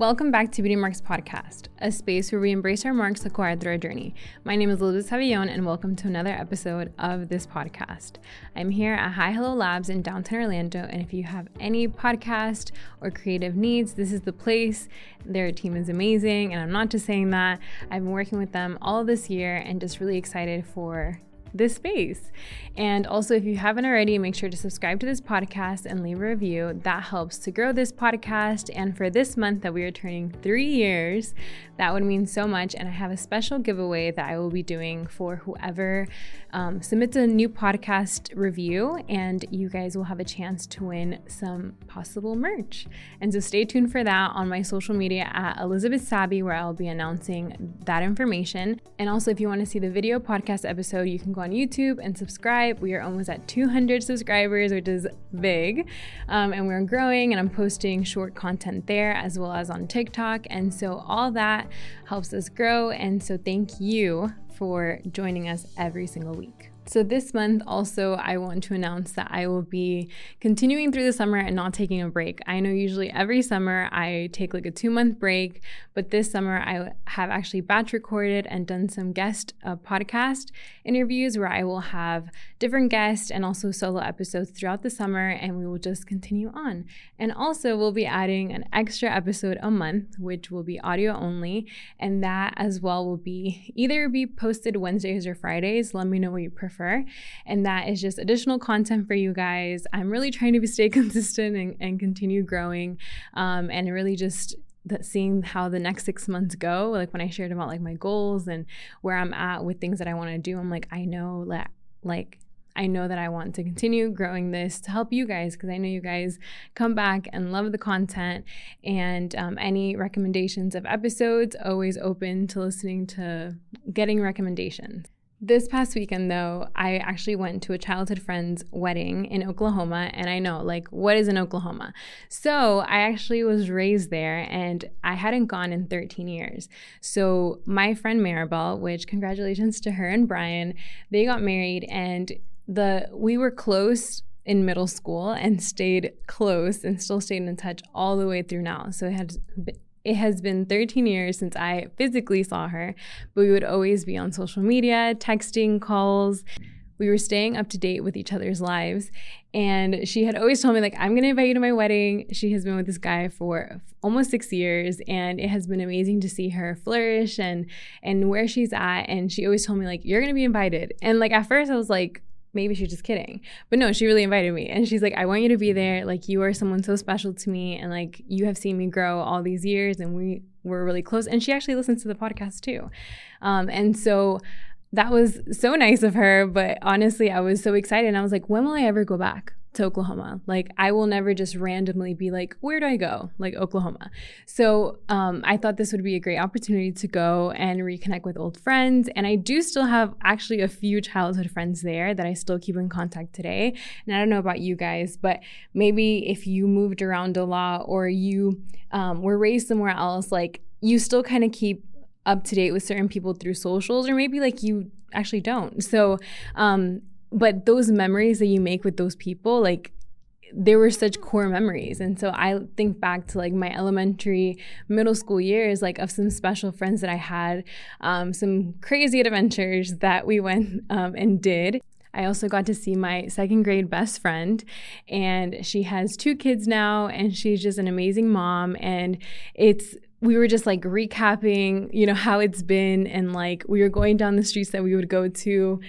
Welcome back to Beauty Marks Podcast, a space where we embrace our marks acquired through our journey. My name is Elizabeth Sabillon, and welcome to another episode of this podcast. I'm here at Hi Hello Labs in downtown Orlando, and if you have any podcast or creative needs, this is the place. Their team is amazing, and I'm not just saying that. I've been working with them all this year and just really excited for this space. And also, if you haven't already, make sure to subscribe to this podcast and leave a review. That helps to grow this podcast. And for this month that we are turning three years, that would mean so much. And I have a special giveaway that I will be doing for whoever um, submits a new podcast review. And you guys will have a chance to win some possible merch. And so stay tuned for that on my social media at Elizabeth Sabby, where I'll be announcing that information. And also, if you want to see the video podcast episode, you can go on YouTube and subscribe. We are almost at 200 subscribers, which is big. Um, and we're growing, and I'm posting short content there as well as on TikTok. And so all that helps us grow. And so thank you for joining us every single week. So, this month also, I want to announce that I will be continuing through the summer and not taking a break. I know usually every summer I take like a two month break, but this summer I have actually batch recorded and done some guest uh, podcast interviews where I will have different guests and also solo episodes throughout the summer, and we will just continue on. And also, we'll be adding an extra episode a month, which will be audio only, and that as well will be either be posted Wednesdays or Fridays. Let me know what you prefer prefer. And that is just additional content for you guys. I'm really trying to stay consistent and, and continue growing um, and really just that seeing how the next six months go like when i shared about like my goals and where i'm at with things that i want to do i'm like i know that like I know that I want to continue growing this to help you guys because I know you guys come back and love the content. And um, any recommendations of episodes, always open to listening to getting recommendations. This past weekend, though, I actually went to a childhood friend's wedding in Oklahoma. And I know, like, what is in Oklahoma? So I actually was raised there and I hadn't gone in 13 years. So my friend Maribel, which congratulations to her and Brian, they got married and the we were close in middle school and stayed close and still stayed in touch all the way through now. So it had it has been 13 years since I physically saw her, but we would always be on social media, texting, calls. We were staying up to date with each other's lives. And she had always told me, like, I'm going to invite you to my wedding. She has been with this guy for almost six years, and it has been amazing to see her flourish and and where she's at. And she always told me, like, you're going to be invited. And like at first, I was like, maybe she's just kidding. But no, she really invited me. And she's like, I want you to be there. Like, you are someone so special to me. And like, you have seen me grow all these years and we were really close. And she actually listens to the podcast too. Um, and so that was so nice of her. But honestly, I was so excited. And I was like, when will I ever go back? To Oklahoma. Like I will never just randomly be like, where do I go? Like Oklahoma. So um, I thought this would be a great opportunity to go and reconnect with old friends. And I do still have actually a few childhood friends there that I still keep in contact today. And I don't know about you guys, but maybe if you moved around a lot or you um, were raised somewhere else, like you still kind of keep up to date with certain people through socials, or maybe like you actually don't. So um, but those memories that you make with those people like they were such core memories. And so i think back to like my elementary middle school years like of some special friends that i had um, some crazy adventures that we went um, and did. I also got to see my second grade best friend, and she has two kids now, and she's just an amazing mom. And it's we were just like recapping, you know, how it's been, and like we were going down the streets that we would go to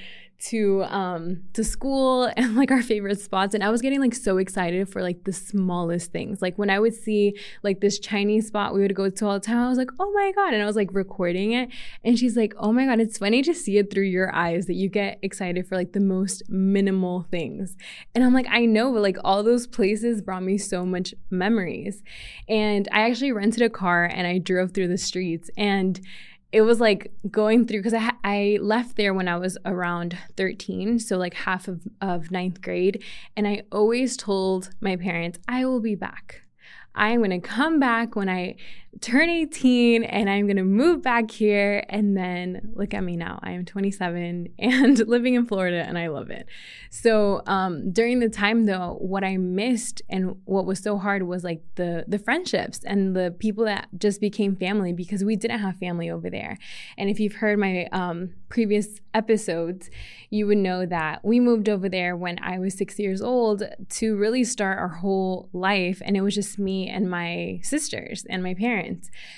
to um to school and like our favorite spots and I was getting like so excited for like the smallest things. Like when I would see like this Chinese spot we would go to all the time, I was like, "Oh my god." And I was like recording it and she's like, "Oh my god, it's funny to see it through your eyes that you get excited for like the most minimal things." And I'm like, "I know, but like all those places brought me so much memories." And I actually rented a car and I drove through the streets and it was like going through because I, I left there when I was around 13, so like half of, of ninth grade. And I always told my parents, I will be back. I'm going to come back when I turn 18 and I'm going to move back here. And then look at me now. I am 27 and living in Florida and I love it. So um, during the time though, what I missed and what was so hard was like the, the friendships and the people that just became family because we didn't have family over there. And if you've heard my um, previous episodes, you would know that we moved over there when I was six years old to really start our whole life. And it was just me and my sisters and my parents.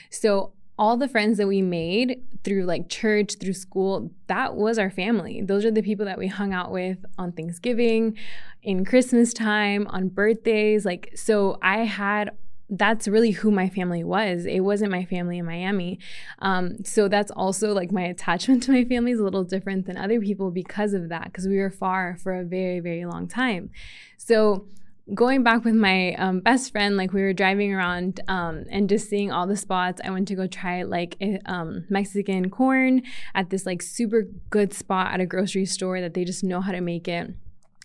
So all the friends that we made through like church, through school, that was our family. Those are the people that we hung out with on Thanksgiving, in Christmas time, on birthdays. Like, so I had that's really who my family was. It wasn't my family in Miami. Um, so that's also like my attachment to my family is a little different than other people because of that, because we were far for a very, very long time. So going back with my um, best friend, like we were driving around um, and just seeing all the spots. I went to go try like a, um, Mexican corn at this like super good spot at a grocery store that they just know how to make it.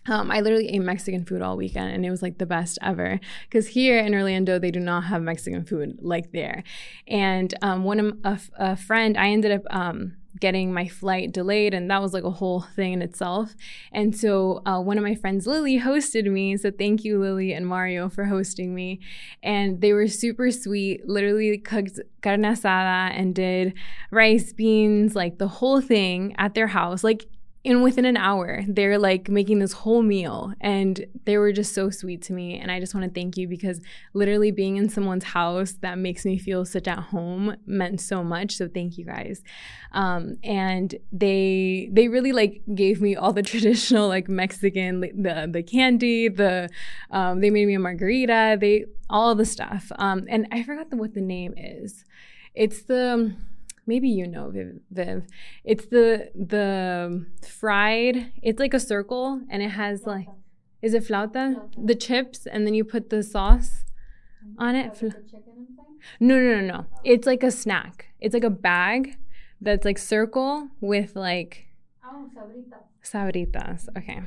Um, I literally ate Mexican food all weekend and it was like the best ever. Because here in Orlando, they do not have Mexican food like there. And um, one of a, a, friend, I ended up um, getting my flight delayed, and that was like a whole thing in itself. And so uh, one of my friends, Lily, hosted me. So thank you, Lily and Mario, for hosting me. And they were super sweet. Literally cooked carne asada and did rice, beans, like the whole thing at their house. Like and within an hour they're like making this whole meal. And they were just so sweet to me. And i just want to thank you because literally being in someone's house that makes me feel such at home meant so much. So thank you guys. Um, and they they really like gave me all the traditional like mexican the the candy the um, they made me a margarita they all the stuff. Um, and i forgot the, what the name is. It's the maybe you know Viv, Viv. It's the the fried. It's like a circle, and it has like, is it flauta? The chips, and then you put the sauce on it. No, no, no, no. It's like a snack. It's like a bag that's like circle with like. Oh, sabritas. Sabritas. Okay.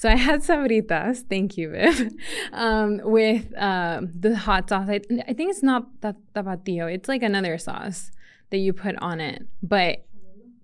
So I had sabritas, thank you, Viv, um, with uh, the hot sauce. I, I, think it's not tapatio. It's like another sauce that you put on it, but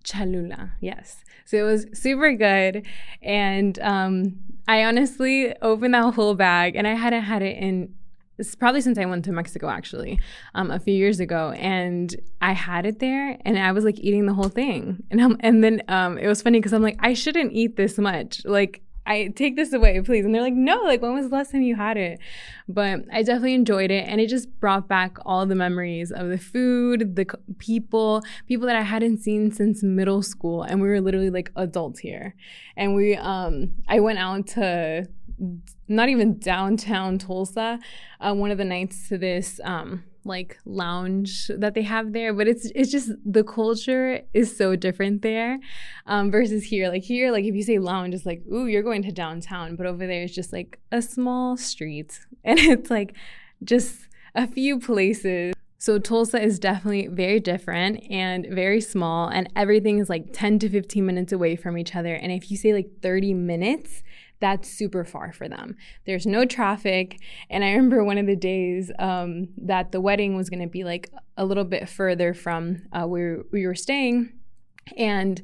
Cholula, yes. So it was super good. And um, I honestly opened that whole bag and I hadn't had it in it's probably since I went to Mexico actually, um, a few years ago, and I had it there, and I was like eating the whole thing, and I'm, and then um, it was funny because I'm like I shouldn't eat this much, like I take this away, please. And they're like, no, like when was the last time you had it? But I definitely enjoyed it. And it just brought back all the memories of the food, the people, people that I hadn't seen since middle school. And we were literally like adults here. And we, um, I went out to not even downtown Tulsa, uh, one of the nights to this, um, like lounge that they have there but it's it's just the culture is so different there um, versus here. Like here like if you say lounge it's like ooh you're going to downtown but over there it's just like a small street and it's like just a few places. So Tulsa is definitely very different and very small and everything is like 10 to 15 minutes away from each other. And if you say like 30 minutes that's super far for them. There's no traffic. And I remember one of the days um, that the wedding was going to be like a little bit further from uh, where we were staying and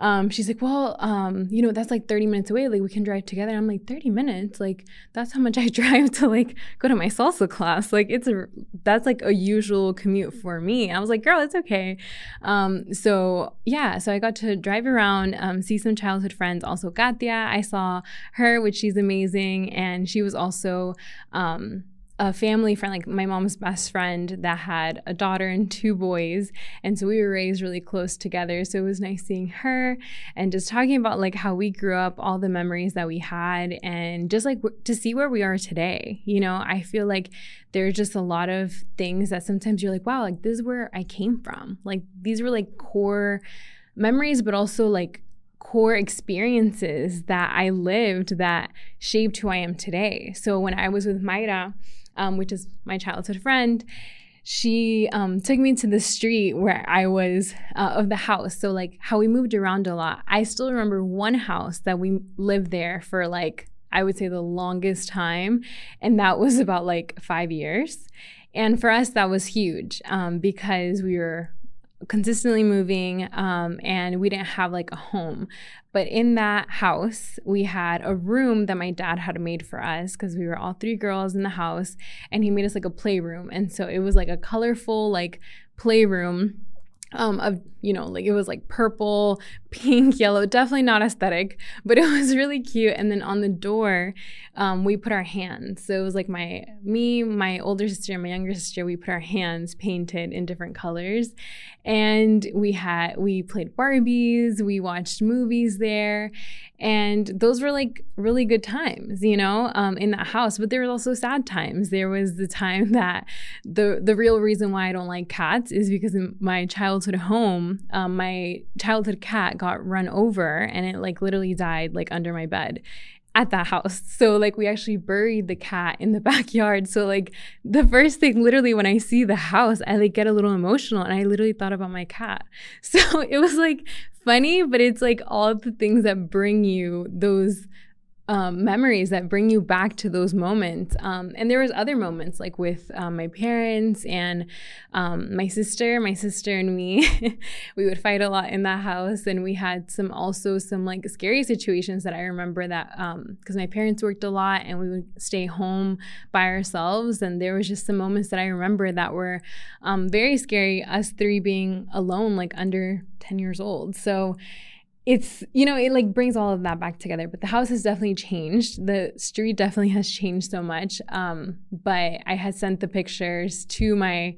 um, she's like, well, um, you know, that's like 30 minutes away. Like we can drive together. I'm like, 30 minutes? Like that's how much I drive to like go to my salsa class. Like it's a, that's like a usual commute for me. I was like, girl, it's okay. Um, so yeah, so I got to drive around, um, see some childhood friends. Also Katia, I saw her, which she's amazing. And she was also, um, a family friend, like my mom's best friend, that had a daughter and two boys. And so we were raised really close together. So it was nice seeing her and just talking about like how we grew up, all the memories that we had, and just like w- to see where we are today. You know, I feel like there's just a lot of things that sometimes you're like, wow, like this is where I came from. Like these were like core memories, but also like core experiences that I lived that shaped who I am today. So when I was with Mayra, um, which is my childhood friend, she um, took me to the street where I was uh, of the house. So, like, how we moved around a lot. I still remember one house that we lived there for like, I would say the longest time. And that was about like five years. And for us, that was huge um, because we were consistently moving um, and we didn't have like a home. But in that house, we had a room that my dad had made for us because we were all three girls in the house and he made us like a playroom. And so it was like a colorful, like playroom um, of you know like it was like purple pink yellow definitely not aesthetic but it was really cute. And then on the door um, we put our hands. So it was like my me my older sister and my younger sister we put our hands painted in different colors. And we had we played barbies we watched movies there and those were like really good times you know um, in that house but there were also sad times there was the time that the the real reason why i don't like cats is because in my childhood home um, my childhood cat got run over and it like literally died like under my bed at that house. So like we actually buried the cat in the backyard. So like the first thing literally when I see the house, I like get a little emotional and I literally thought about my cat. So it was like funny, but it's like all the things that bring you those um, memories that bring you back to those moments. Um, and there was other moments like with um, my parents and um, my sister, my sister and me. we would fight a lot in that house, and we had some also some like scary situations that I remember that because um, my parents worked a lot and we would stay home by ourselves, and there was just some moments that I remember that were um, very scary. Us three being alone, like under ten years old, so it's you know it like brings all of that back together but the house has definitely changed. The street definitely has changed so much. Um, but i had sent the pictures to my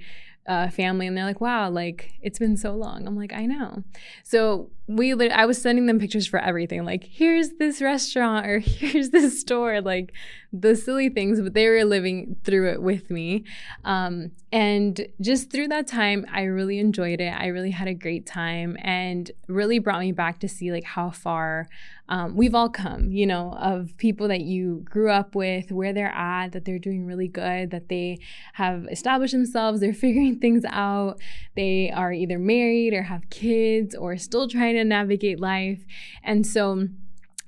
uh, family and they're like wow like it's been so long. I'm like i know. So we i was sending them pictures for everything like here's this restaurant or here's this store like the silly things but they were living through it with me. Um, and just through that time i really enjoyed it. I really had a great time and really brought me back to see like how far um, we've all come, you know, of people that you grew up with, where they're at, that they're doing really good, that they have established themselves, they're figuring things out, they are either married or have kids or still trying to navigate life. And so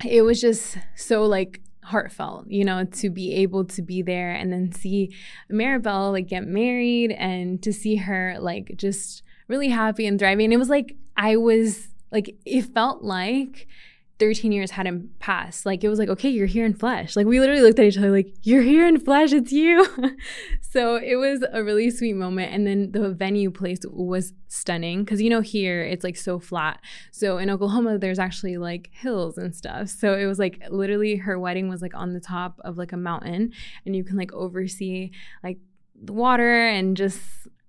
it was just so like heartfelt, you know, to be able to be there and then see Maribel like get married and to see her like just really happy and thriving. And It was like I was like it felt like 13 years hadn't passed. Like it was like, okay, you're here in flesh. Like we literally looked at each other like, you're here in flesh, it's you. so it was a really sweet moment. And then the venue place was stunning because you know here it's like so flat. So in Oklahoma there's actually like hills and stuff. So it was like literally her wedding was like on the top of like a mountain and you can like oversee like the water and just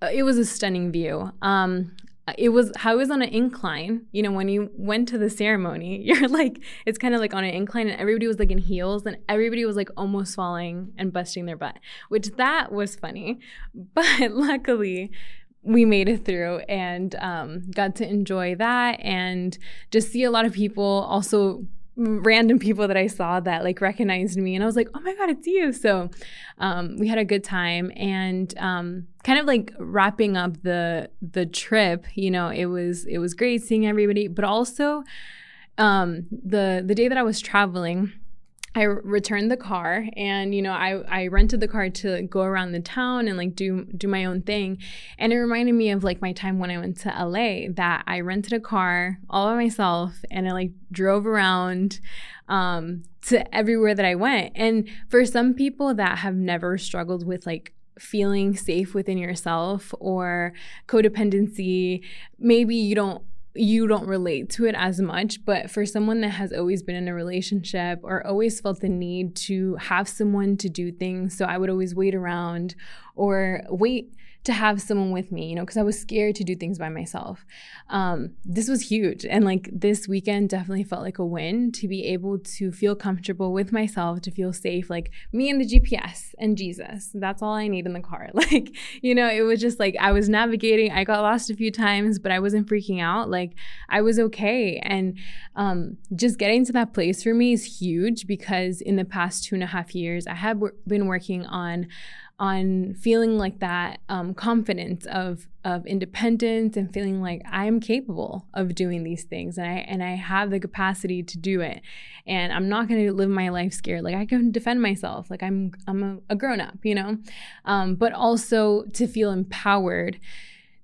uh, it was a stunning view. Um, it was how it was on an incline. You know, when you went to the ceremony, you're like, it's kind of like on an incline, and everybody was like in heels, and everybody was like almost falling and busting their butt, which that was funny. But luckily, we made it through and um, got to enjoy that and just see a lot of people also random people that I saw that like recognized me and I was like, oh my God, it's you. So um, we had a good time and um, kind of like wrapping up the the trip, you know, it was it was great seeing everybody, but also um, the the day that I was traveling, I returned the car and you know I, I rented the car to go around the town and like do do my own thing. And it reminded me of like my time when I went to LA that I rented a car all by myself and I like drove around um, to everywhere that I went. And for some people that have never struggled with like feeling safe within yourself or codependency maybe you don't you don't relate to it as much. But for someone that has always been in a relationship or always felt the need to have someone to do things, so I would always wait around or wait to have someone with me, you know, because I was scared to do things by myself. Um, this was huge. And like this weekend definitely felt like a win to be able to feel comfortable with myself, to feel safe, like me and the GPS and Jesus. That's all I need in the car. Like, you know, it was just like I was navigating. I got lost a few times, but I wasn't freaking out. Like I was okay. And um, just getting to that place for me is huge because in the past two and a half years, I have w- been working on on feeling like that um, confidence of of independence and feeling like I'm capable of doing these things and I and I have the capacity to do it. And I'm not going to live my life scared. Like I can defend myself. Like I'm I'm a, a grown up you know? Um, but also to feel empowered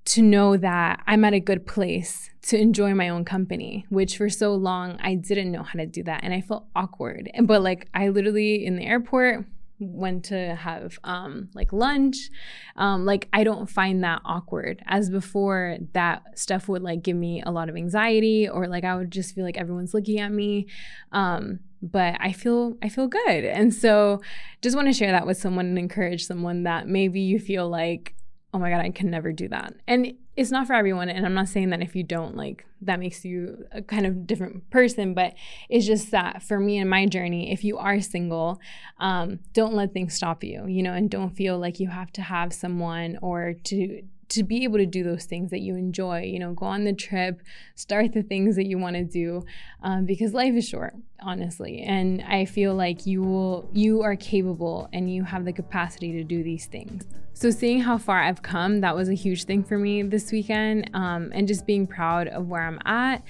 to know that I'm at a good place to enjoy my own company, which for so long I didn't know how to do that. And I felt awkward. But like I literally in the airport went to have um, like lunch. Um, like i don't find that awkward. As before that stuff would like give me a lot of anxiety or like i would just feel like everyone's looking at me. Um, but i feel i feel good. And so just want to share that with someone and encourage someone that maybe you feel like oh my god i can never do that. And it's not for everyone. And i'm not saying that if you don't like that makes you a kind of different person but it's just that for me and my journey if you are single um, don't let things stop you you know and don't feel like you have to have someone or to to be able to do those things that you enjoy you know go on the trip start the things that you want to do um, because life is short honestly and i feel like you will you are capable and you have the capacity to do these things so seeing how far i've come that was a huge thing for me this weekend um, and just being proud of where i'm at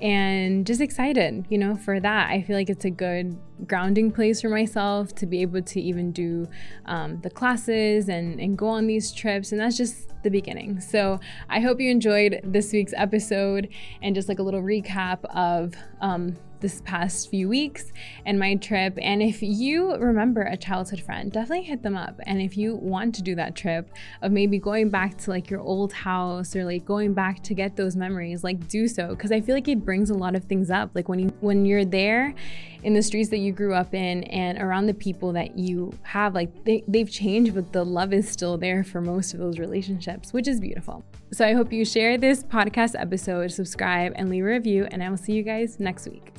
and just excited, you know, for that. I feel like it's a good grounding place for myself to be able to even do um, the classes and, and go on these trips. And that's just the beginning. So I hope you enjoyed this week's episode and just like a little recap of um, this past few weeks and my trip. And if you remember a childhood friend, definitely hit them up. And if you want to do that trip of maybe going back to like your old house or like going back to get those memories, like do so. Cause I feel like it brings a lot of things up. Like when you when you're there in the streets that you grew up in and around the people that you have, like they, they've changed, but the love is still there for most of those relationships, which is beautiful. So I hope you share this podcast episode, subscribe, and leave a review, and I will see you guys next week.